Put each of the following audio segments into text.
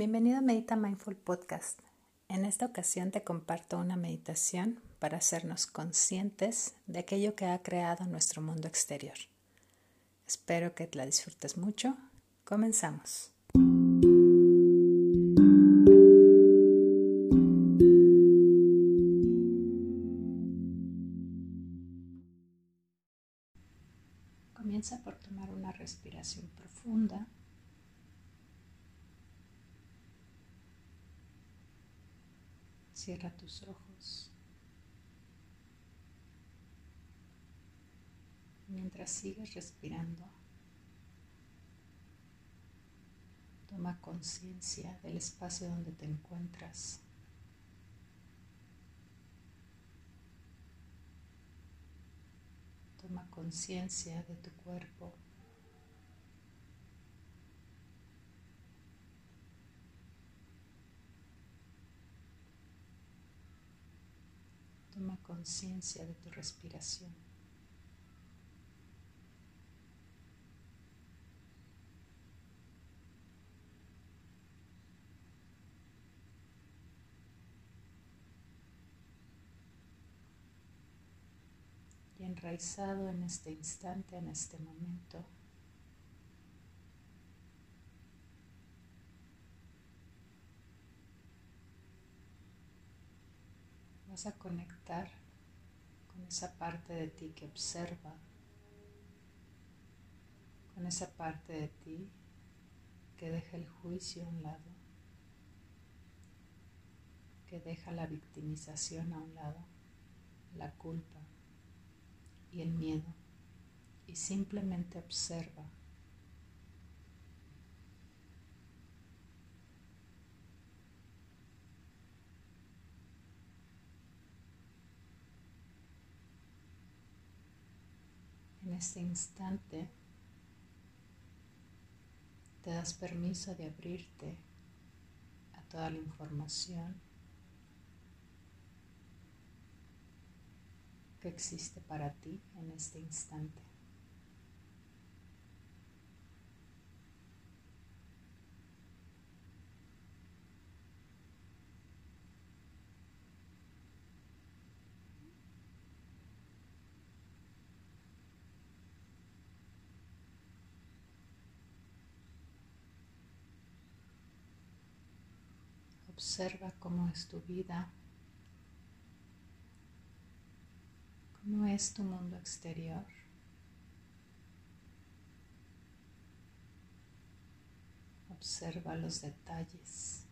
Bienvenido a Medita Mindful Podcast. En esta ocasión te comparto una meditación para hacernos conscientes de aquello que ha creado nuestro mundo exterior. Espero que la disfrutes mucho. Comenzamos. Comienza por tomar una respiración profunda Cierra tus ojos. Mientras sigues respirando, toma conciencia del espacio donde te encuentras. Toma conciencia de tu cuerpo. Toma conciencia de tu respiración. Y enraizado en este instante, en este momento, vas a conectar con esa parte de ti que observa, con esa parte de ti que deja el juicio a un lado, que deja la victimización a un lado, la culpa y el miedo, y simplemente observa en este instante te das permiso de abrirte a toda la información que existe para ti en este instante. Observa cómo es tu vida, cómo es tu mundo exterior. Observa los detalles.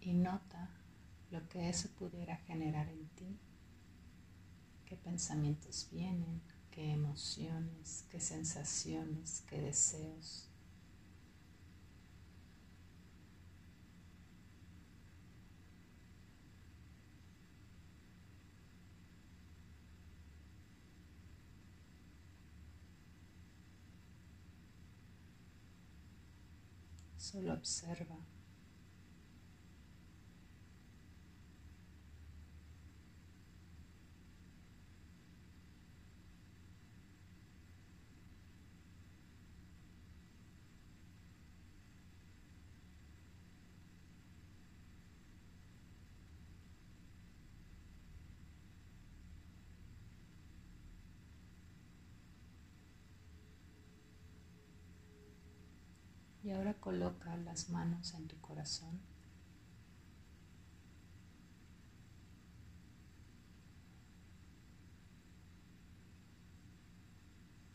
Y nota lo que eso pudiera generar en ti, qué pensamientos vienen, qué emociones, qué sensaciones, qué deseos. Solo observa Y ahora coloca las manos en tu corazón.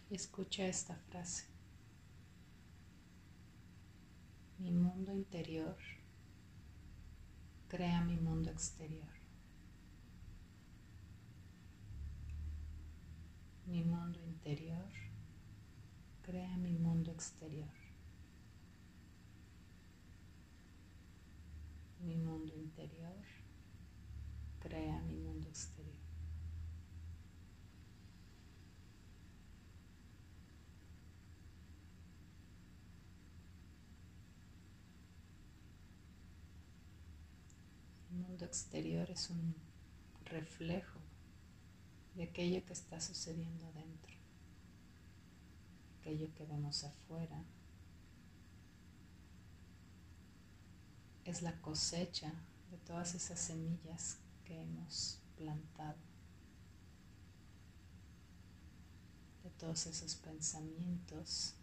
Escucha esta frase. Mi mundo interior crea mi mundo exterior. Mi mundo interior crea mi mundo exterior. mi mundo interior crea mi mundo exterior. Mundo exterior es un reflejo de aquello que está sucediendo dentro, aquello que vemos afuera. Es la cosecha de todas esas semillas que hemos plantado, de todos esos pensamientos,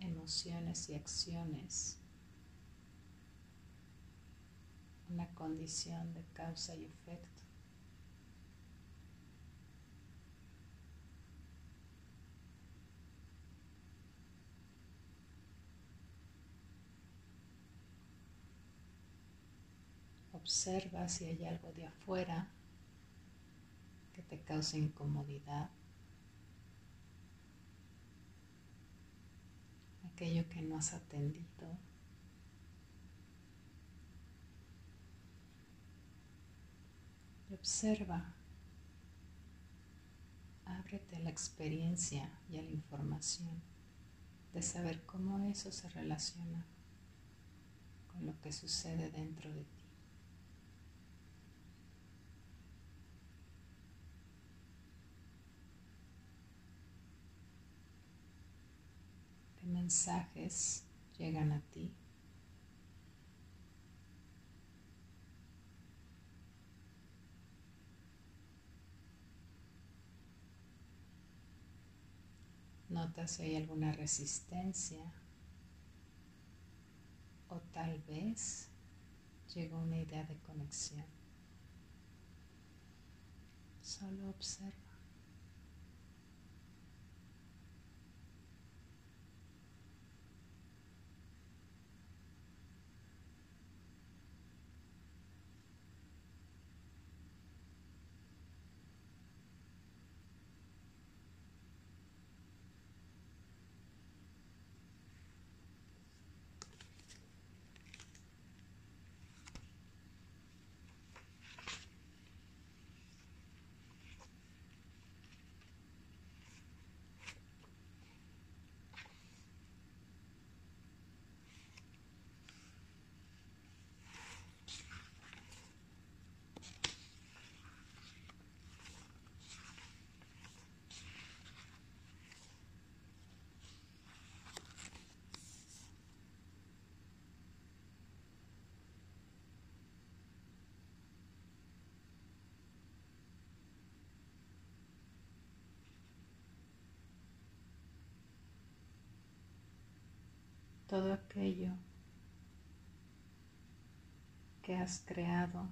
emociones y acciones una condición de causa y efecto. Observa si hay algo de afuera que te cause incomodidad, aquello que no has atendido. Observa. Ábrete a la experiencia y a la información de saber cómo eso se relaciona con lo que sucede dentro de ti. ¿Qué mensajes llegan a ti? Nota si hay alguna resistencia o tal vez llegó una idea de conexión. Solo observa. Todo aquello que has creado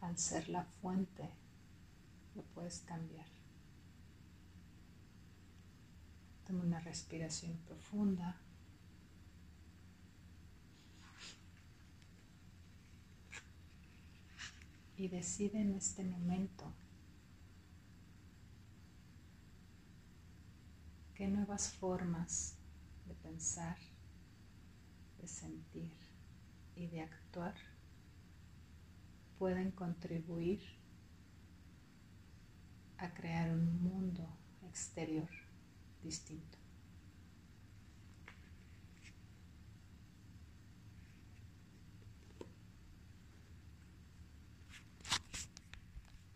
al ser la fuente lo puedes cambiar. Toma una respiración profunda. Y decide en este momento qué nuevas formas de pensar, de sentir y de actuar pueden contribuir a crear un mundo exterior distinto.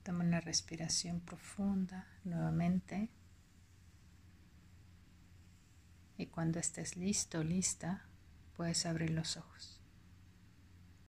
Toma una respiración profunda nuevamente. Y cuando estés listo, lista, puedes abrir los ojos.